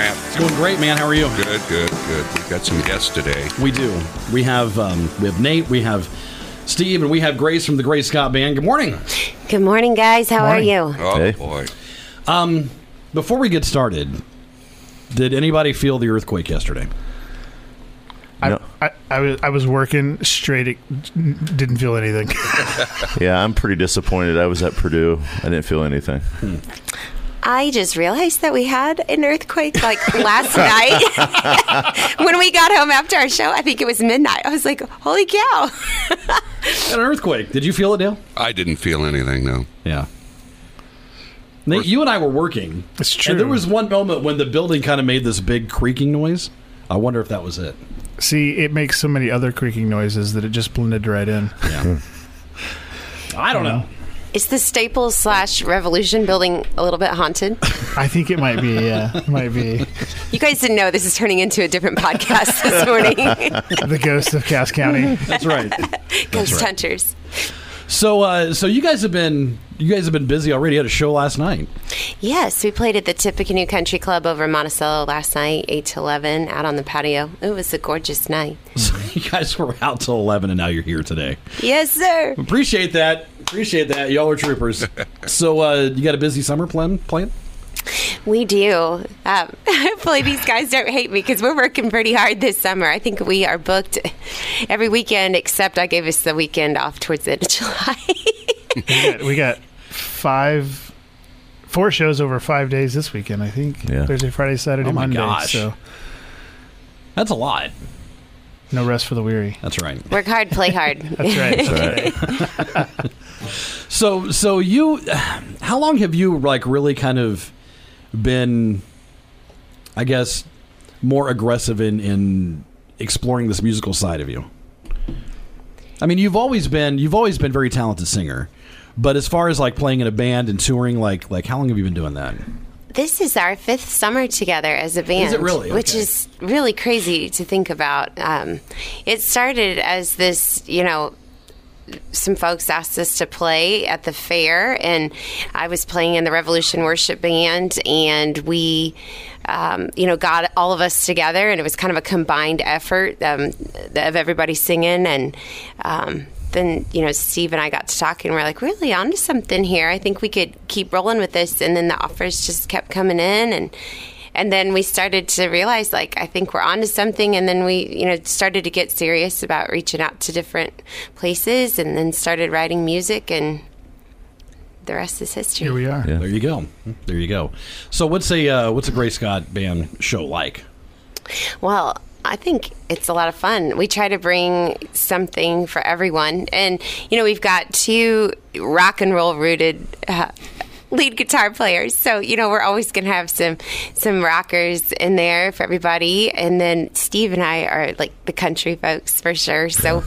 Matt? It's going great, man. How are you? Good, good, good. We've got some guests today. We do. We have um, we have Nate. We have Steve, and we have Grace from the Grace Scott Band. Good morning. Good morning, guys. How are you? Oh Hey. boy. Before we get started, did anybody feel the earthquake yesterday? No. I, I, I was I was working straight. It didn't feel anything. Yeah, I'm pretty disappointed. I was at Purdue. I didn't feel anything. I just realized that we had an earthquake like last night when we got home after our show. I think it was midnight. I was like, "Holy cow!" An earthquake. Did you feel it, Dale? I didn't feel anything, no. Yeah. Nate, you and I were working. It's true. And there was one moment when the building kind of made this big creaking noise. I wonder if that was it. See, it makes so many other creaking noises that it just blended right in. Yeah. I don't know. Is the Staples slash Revolution building a little bit haunted? I think it might be. Yeah, it might be You guys didn't know this is turning into a different podcast this morning. the ghost of Cass County. That's right. Ghost right. Hunters. So, uh, so you guys have been you guys have been busy already. You had a show last night. Yes, we played at the Tippecanoe Country Club over in Monticello last night, eight to eleven, out on the patio. It was a gorgeous night. So you guys were out till eleven, and now you're here today. Yes, sir. Appreciate that. Appreciate that. Y'all are troopers. so, uh, you got a busy summer plan planned? We do. Um, hopefully, these guys don't hate me because we're working pretty hard this summer. I think we are booked every weekend except I gave us the weekend off towards the end of July. We got, we got five, four shows over five days this weekend. I think Yeah. Thursday, Friday, Saturday, Oh my Monday. gosh. So That's a lot. No rest for the weary. That's right. Work hard, play hard. That's right. That's right. So, so you, how long have you like really kind of been, I guess, more aggressive in in exploring this musical side of you? I mean, you've always been you've always been a very talented singer, but as far as like playing in a band and touring, like like how long have you been doing that? This is our fifth summer together as a band. Is it really? Which Okay. is really crazy to think about. Um, it started as this, you know, some folks asked us to play at the fair, and I was playing in the Revolution Worship Band, and we, um, you know, got all of us together, and it was kind of a combined effort um, of everybody singing, and um, then you know Steve and I got to talking, and we're like, really onto something here. I think we could keep rolling with this, and then the offers just kept coming in, and and then we started to realize like i think we're onto something and then we you know started to get serious about reaching out to different places and then started writing music and the rest is history Here we are. Yeah. There you go. There you go. So, what's a uh, what's a Grace Scott band show like? Well, I think it's a lot of fun. We try to bring something for everyone. And, you know, we've got two rock and roll rooted uh, lead guitar players. So, you know, we're always going to have some some rockers in there for everybody. And then Steve and I are like the country folks for sure. So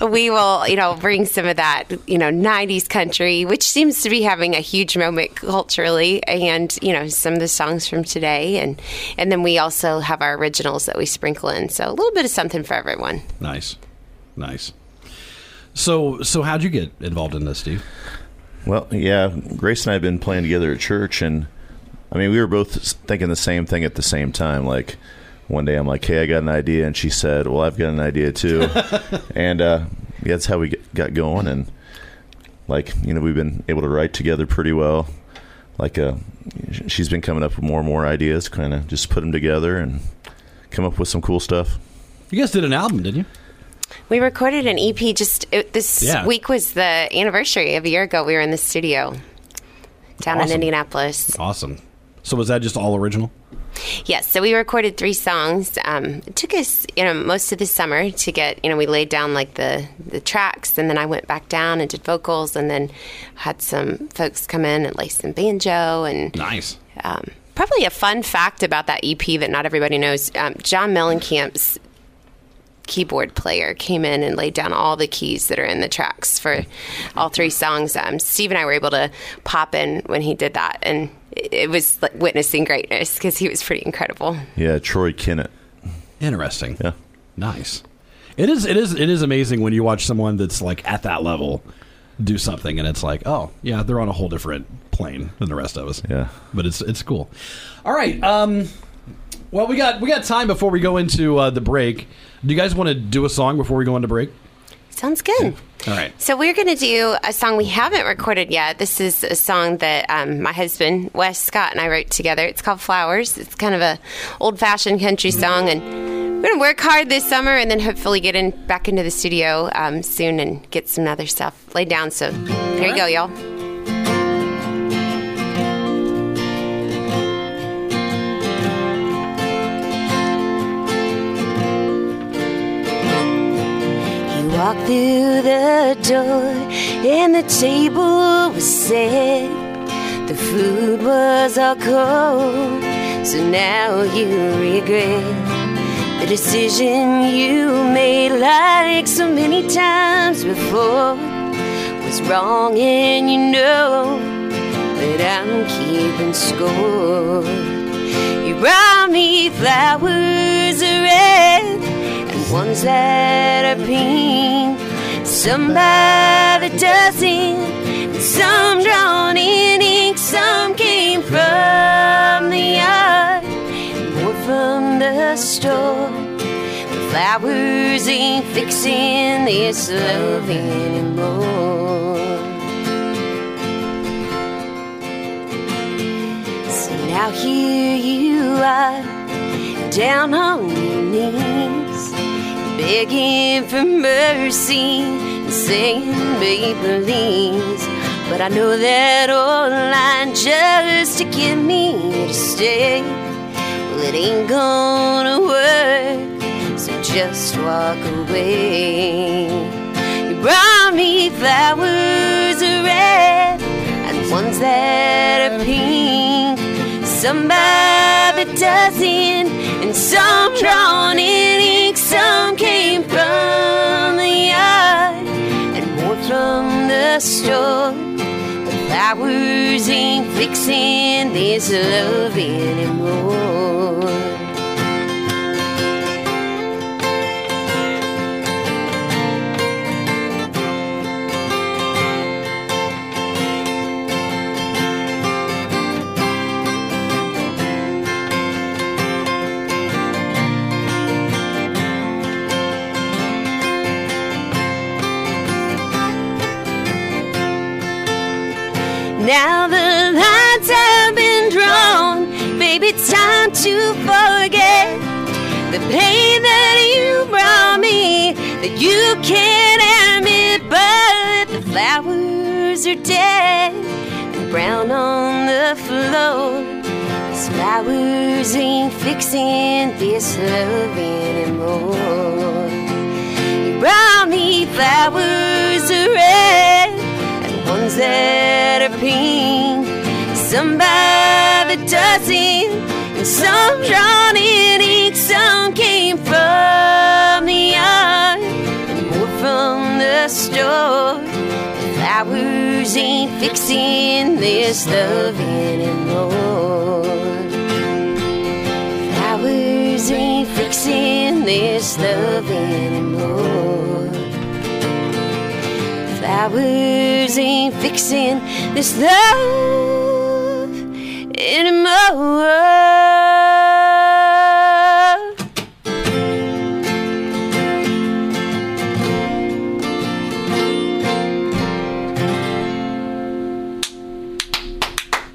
we will, you know, bring some of that, you know, 90s country, which seems to be having a huge moment culturally and, you know, some of the songs from today and and then we also have our originals that we sprinkle in. So a little bit of something for everyone. Nice, nice. So, so how'd you get involved in this, Steve? Well, yeah, Grace and I have been playing together at church, and I mean, we were both thinking the same thing at the same time. Like, one day I'm like, hey, I got an idea. And she said, well, I've got an idea too. and uh, yeah, that's how we get, got going. And, like, you know, we've been able to write together pretty well. Like, uh, she's been coming up with more and more ideas, kind of just put them together and come up with some cool stuff. You guys did an album, didn't you? We recorded an EP just it, this Yeah. week was the anniversary of a year ago. We were in the studio down in Indianapolis. Awesome. So, was that just all original? Yes, so we recorded three songs. Um, it took us, you know, most of the summer to get, you know, we laid down like the the tracks, and then I went back down and did vocals, and then had some folks come in and lay some banjo, and Nice. um, probably a fun fact about that EP that not everybody knows. Um, John Mellencamp's keyboard player came in and laid down all the keys that are in the tracks for all three songs. Um, Steve and I were able to pop in when he did that, and it, it was like witnessing greatness because he was pretty incredible. Yeah, Troye Kinnett. Interesting. Yeah. Nice. It is. It is. It is amazing when you watch someone that's like at that level do something, and it's like, oh yeah, they're on a whole different plane than the rest of us. Yeah. but it's it's cool. All right. Um, well, we got we got time before we go into uh, the break. Do you guys want to do a song before we go into break? Sounds good. All right. So we're going to do a song we haven't recorded yet. This is a song that um, my husband Wes Scott and I wrote together. It's called Flowers. It's kind of a old-fashioned country song, and we're going to work hard this summer, and then hopefully get in back into the studio um, soon and get some other stuff laid down. So here you go, y'all. Walked through the door and the table was set. The food was all cold, so now you regret the decision you made, like so many times before, was wrong, and you know that I'm keeping score. You brought me flowers red and ones that are pink. Some by the dozen, some drawn in ink. Some came from the yard, more from the store. The flowers ain't fixing this love anymore. So now here you are, down on your knees, begging for mercy, saying, babe, please. But I know that old line just to get me to stay. Well, it ain't gonna work, so just walk away. You brought me flowers red and ones that are pink. Some by the dozen and some drawn in ink. Some came from the yard from the store. The flowers ain't fixing this love anymore. Now the lines have been drawn, baby. It's time to forget the pain that you brought me, that you can't admit. But the flowers are dead and brown on the floor. These flowers ain't fixing this love anymore. You brought me flowers of red and ones that are Some the dozen and some drawn in ink. Some came from the yard and more from the store. Flowers ain't fixing this love anymore. Flowers ain't fixing this love anymore. Flowers ain't fixing this love anymore.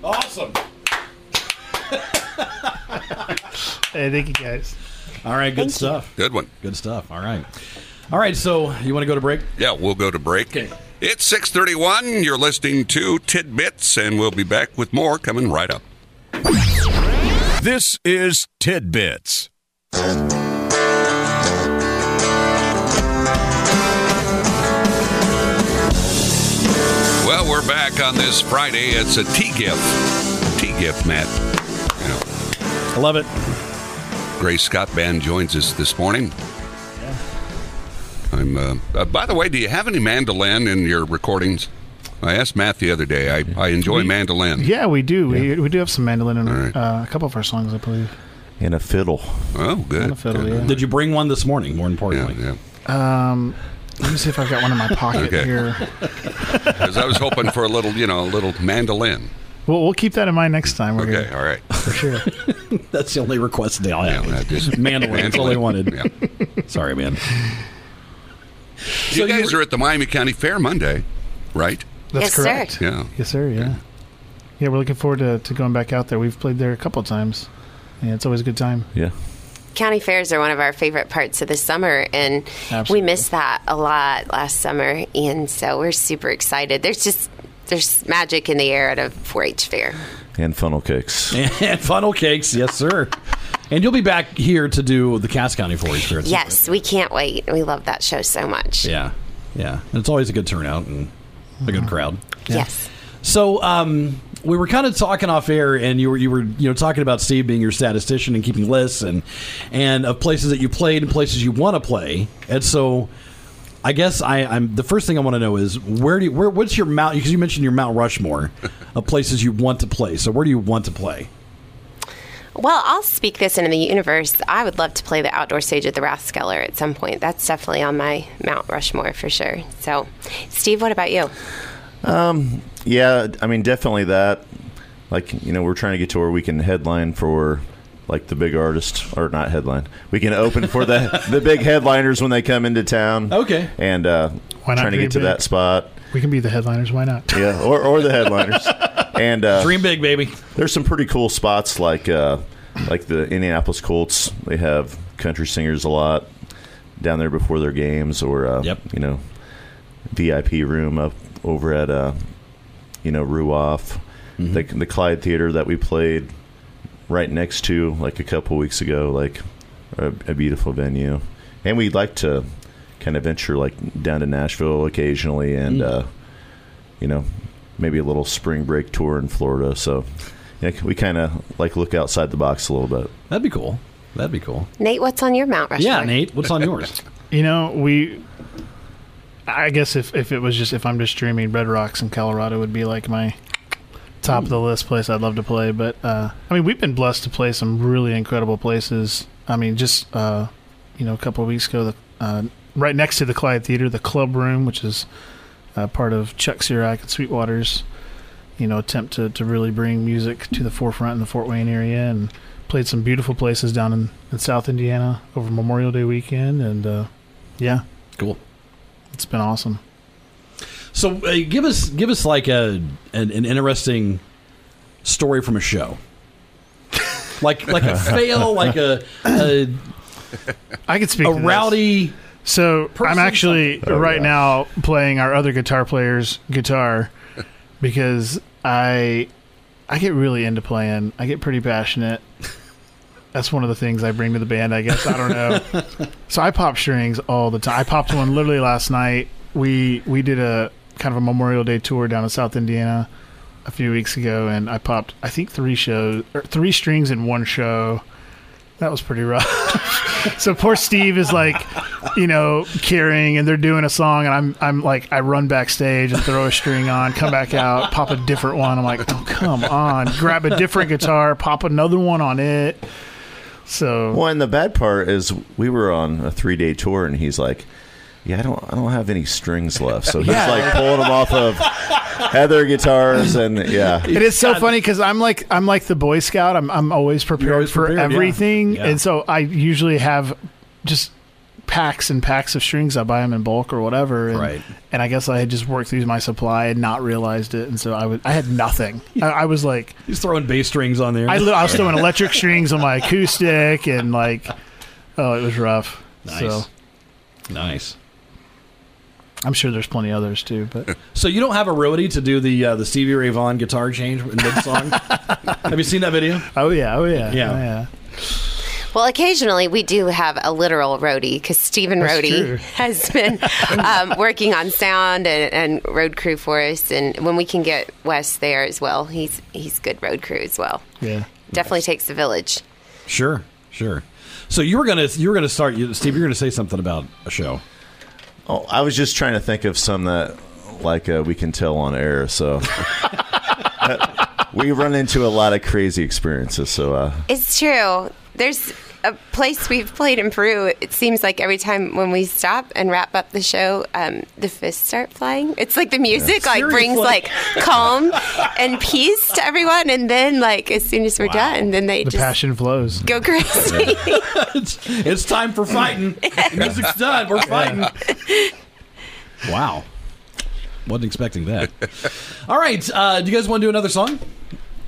Awesome. Hey, thank you guys. All right. Good Thank you. stuff. Good one. Good stuff. All right. All right. So you want to go to break? Yeah, we'll go to break. Okay. It's 631. You're listening to Tidbits, and we'll be back with more coming right up. This is Tidbits. Well, we're back on this Friday. It's a tea gift. Tea gift, Matt. Yeah. I love it. Grace Scott Band joins us this morning. I'm. Uh, uh, by the way, do you have any mandolin in your recordings? I asked Matt the other day. I, I enjoy mandolin. Yeah, we do. We, we do have some mandolin in All right. uh, a couple of our songs, I believe. And a fiddle. Oh, good. And a fiddle, Good. yeah. Did you bring one this morning? More importantly. yeah. Um, let me see if I've got one in my pocket Okay. here. Because I was hoping for a little, you know, a little mandolin. We'll, we'll keep that in mind next time. We're Okay, gonna- all right. for sure. That's the only request they all Yeah, have. just- mandolin. That's all they wanted. Yeah. Sorry, man. You guys are at the Miami County Fair Monday, right? That's Yes, sir. correct. Yeah. Yes, sir. Yeah. Yeah, we're looking forward to, to going back out there. We've played there a couple of times. Yeah, it's always a good time. Yeah. County fairs are one of our favorite parts of the summer, and Absolutely. we missed that a lot last summer, and so we're super excited. There's just there's magic in the air at a 4-H fair. And funnel cakes. And funnel cakes, yes, sir. And you'll be back here to do the Cass County 4-H Fair. Yes, we can't wait. We love that show so much. Yeah, yeah. And it's always a good turnout and a good crowd. Yes. So um, we were kind of talking off air, and you were you were you know talking about Steve being your statistician and keeping lists and and of places that you played and places you want to play. And so, I guess I, I'm the first thing I want to know is where do you, where what's your mount because you mentioned your Mount Rushmore of places you want to play. So where do you want to play? Well, I'll speak this into the universe. I would love to play the outdoor stage at the Rathskeller at some point. That's definitely on my Mount Rushmore for sure. So, Steve, what about you? Yeah, I mean, definitely that. Like, you know, we're trying to get to where we can headline for like the big artist, or not headline. We can open for the the big headliners when they come into town. Okay. and uh, Why not trying to get to big? that spot. We can be the headliners. Why not? Yeah, or or the headliners. And uh, Dream big, baby. there's some pretty cool spots like uh, like the Indianapolis Colts. They have country singers a lot down there before their games, or uh, Yep. you know, VIP room up over at uh, you know Ruoff, the the Clyde Theater that we played right next to like a couple weeks ago, like a, a beautiful venue, and we'd like to kind of venture like down to Nashville occasionally, and uh, you know maybe a little spring break tour in Florida. So yeah, we kind of like look outside the box a little bit. That'd be cool. That'd be cool. Nate, what's on your Mount Rushmore? Yeah, Nate. What's on yours? You know, we. I guess if, if it was just if I'm just streaming, Red Rocks in Colorado would be like my top of the list place I'd love to play. But uh, I mean, we've been blessed to play some really incredible places. I mean, just uh, you know, a couple of weeks ago, the, uh, right next to the Clyde Theater, the Club Room, which is uh, part of Chuck Surack and Sweetwater's, you know, attempt to, to really bring music to the forefront in the Fort Wayne area, and played some beautiful places down in, in South Indiana over Memorial Day weekend, and uh, yeah, Cool. it's been awesome. So uh, give us give us like a an, an interesting story from a show. Like like a fail, like a a, I could speak a to this. Rowdy. So person, I'm actually Oh, right yeah. now playing our other guitar player's guitar because I I get really into playing. I get pretty passionate. That's one of the things I bring to the band, I guess. I don't know. so I pop strings all the time. I popped one literally last night. We we did a kind of a Memorial Day tour down in South Indiana a few weeks ago, and I popped I think three shows or three strings in one show. That was pretty rough. so poor Steve is like, you know, carrying, and they're doing a song, and I'm I'm like, I run backstage and throw a string on, come back out, pop a different one. I'm like, oh come on, grab a different guitar, pop another one on it. So Well, and the bad part is we were on a three day tour, and he's like, "Yeah, I don't, I don't have any strings left." So he's Yeah. like pulling them off of Heather guitars, and yeah, It is so funny because I'm like I'm like the Boy Scout. I'm I'm always prepared always for prepared, yeah. everything, Yeah. and so I usually have just packs and packs of strings. I buy them in bulk or whatever, and, Right. And I guess I had just worked through my supply and not realized it, and so I would I had nothing. I, I was like He's throwing bass strings on there. I, I was throwing electric strings on my acoustic, and like oh, it was rough. nice, So nice. I'm sure there's plenty others too, but So you don't have a roadie to do the uh, the Stevie Ray Vaughan guitar change in mid song? have you seen that video? oh yeah, oh yeah, Yeah. oh, yeah. Well, occasionally we do have a literal roadie because Stephen That's Roadie true. has been um, working on sound and, and road crew for us. And when we can get Wes there as well, he's he's good road crew as well. yeah. Definitely takes the village. Sure, sure. So you were gonna you were gonna start, Steve. You're gonna say something about a show. Oh, I was just trying to think of some that like uh, we can tell on air. So we run into a lot of crazy experiences. So uh, It's true. There's a place we've played in Peru, it seems like every time when we stop and wrap up the show, um, the fists start flying. It's like the music like brings like calm and peace to everyone, and then like as soon as we're done, then they The just passion flows. go crazy. it's, it's time for fighting. The music's done. We're fighting. Wow. Wasn't expecting that. All right. Uh, do you guys want to do another song?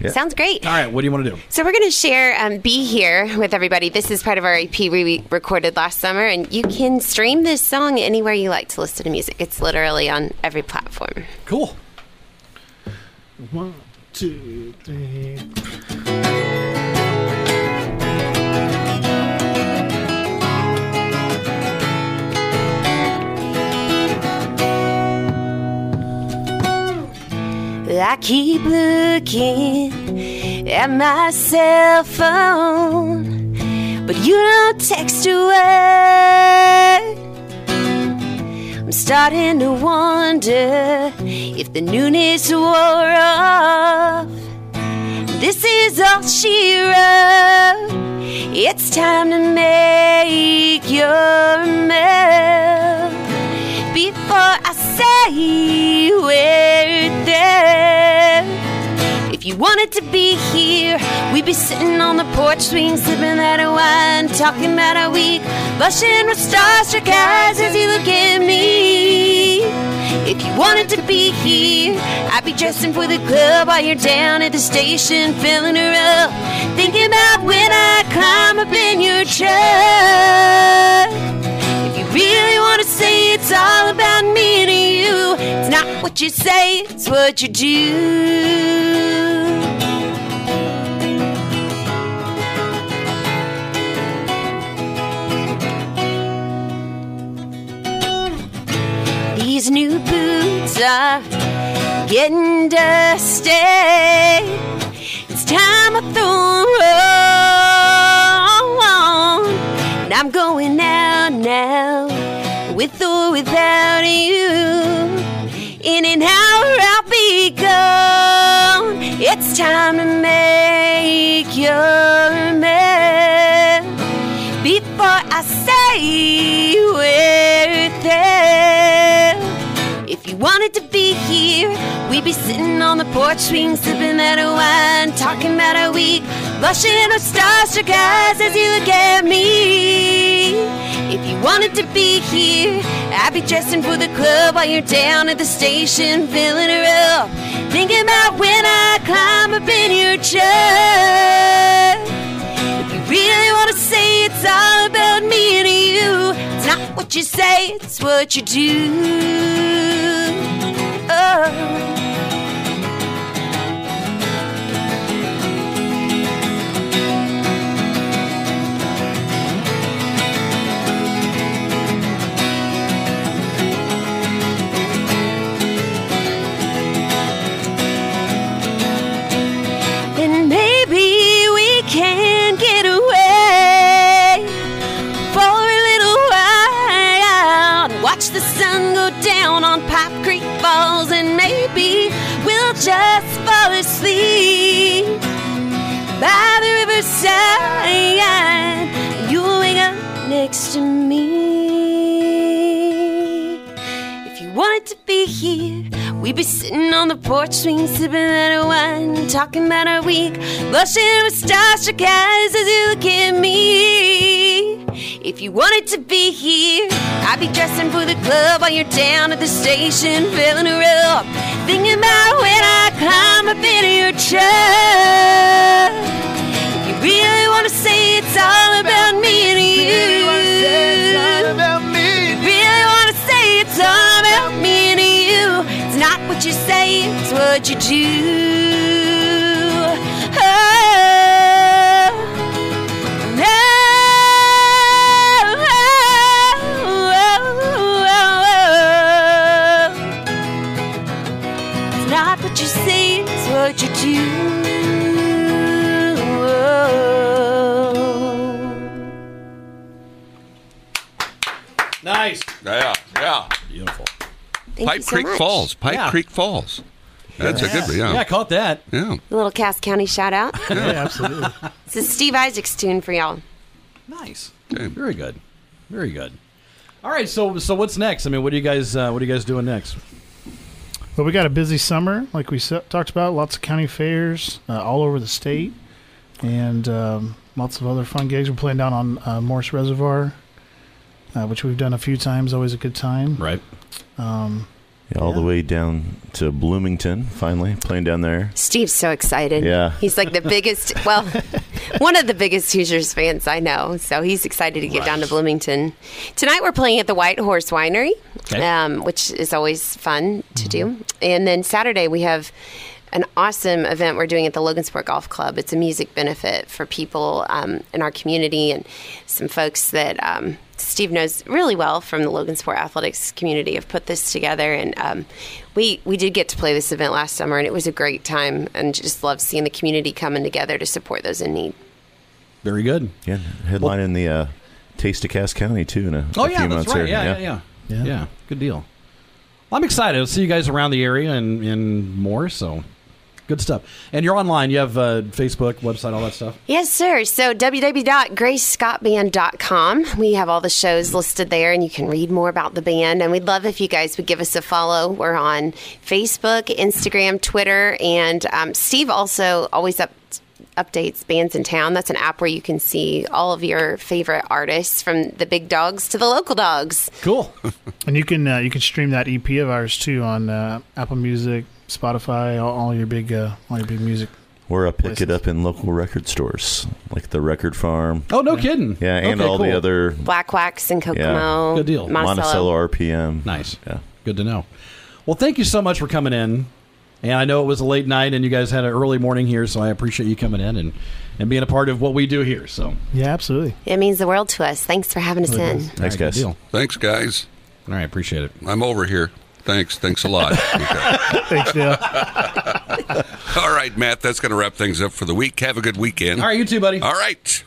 Sounds great. All right. What do you want to do? So we're going to share um, "Be Here" with everybody. This is part of our EP we recorded last summer, and you can stream this song anywhere you like to listen to music. It's literally on every platform. Cool. One, two, three. I keep looking at my cell phone, but you don't text a word. I'm starting to wonder if the newness wore off. This is all she wrote. It's time to make your move before I say you wanted to be here, we'd be sitting on the porch swing, sipping that wine, talking about our week, blushing with starstruck eyes as you look at me. If you wanted to be here, I'd be dressing for the club while you're down at the station, filling her up, thinking about when I climb up in your truck. If you really want to say it's all about me and you, it's not what you say, it's what you do. Getting dusty. It's time I throw on. And I'm going out now, with or without you. In an hour I'll be gone. It's time to make your we'd be sitting on the porch swing, sipping that wine, talking about our week, blushing with starstruck eyes as you look at me. If you wanted to be here, I'd be dressing for the club while you're down at the station, filling her up, thinking about when I climb up in your truck. If you really want to say it's all about me and you, it's not what you say, it's what you do. Oh. Fall asleep by the riverside. You'll wake up next to me. If you wanted to be here, we'd be sitting on the porch swing, sipping that wine, talking about our week, blushing with starstruck eyes as you look at me. If you wanted to be here, I'd be dressing for the club while you're down at the station, filling her up, thinking about when I into. If you really want to say it's all about me and you, really want to say it's all about me, really want to say it's all about me and you. It's not what you say, it's what you do. Thank Pipe you so Creek much. Falls. Pipe Yeah. Creek Falls. That's a good one. Yeah, I Yeah. caught that. Yeah. A little Cass County shout out. Yeah, absolutely. this is Steve Isaac's tune for y'all. Nice. Okay. Very good. Very good. All right. So so what's next? I mean, what are you guys uh, what are you guys doing next? Well, we got a busy summer, like we talked about. Lots of county fairs uh, all over the state, and um, lots of other fun gigs. We're playing down on uh, Morse Reservoir, uh, which we've done a few times. Always a good time. Right. Um, Yeah, all the way down to Bloomington, finally playing down there. Steve's so excited. Yeah. He's like the biggest, well, one of the biggest Hoosiers fans I know. So he's excited to get down to Bloomington. Tonight we're playing at the White Horse Winery, Okay. um, which is always fun to do. And then Saturday we have an awesome event we're doing at the Logansport Golf Club. It's a music benefit for people um, in our community and some folks that um, Steve knows really well from the Logansport athletics community have put this together. And um, we we did get to play this event last summer, and it was a great time. And just love seeing the community coming together to support those in need. Very good. Yeah, headlining the uh, Taste of Cass County too in a, Oh a yeah, few that's months right. here. Yeah, yeah, yeah, yeah, Yeah. Good deal. I'm excited. I'll see you guys around the area and, and more. So good stuff. And you're online. You have uh, Facebook, website, all that stuff. Yes, sir. So www.gracescottband.com. We have all the shows listed there, and you can read more about the band. And we'd love if you guys would give us a follow. We're on Facebook, Instagram, Twitter, and um, Steve also always up updates Bandsintown. That's an app where you can see all of your favorite artists, from the big dogs to the local dogs. Cool. and you can uh, you can stream that EP of ours too on uh, Apple Music, Spotify, all, all your big uh, all your big music. Or uh, pick it up in local record stores like the Record Farm. oh, no kidding. Yeah, and Okay, all the other Black Wax and Kokomo. Good deal. Monticello RPM. Nice. Yeah. Good to know. Well, thank you so much for coming in. And I know it was a late night, and you guys had an early morning here, so I appreciate you coming in and, and being a part of what we do here. So, Yeah, absolutely. It means the world to us. Thanks for having us in. All Thanks, right, good guys. deal. Thanks, guys. All right, appreciate it. I'm over here. Thanks. Thanks a lot. Okay. Thanks, Dale. All right, Matt, that's going to wrap things up for the week. Have a good weekend. All right, you too, buddy. All right.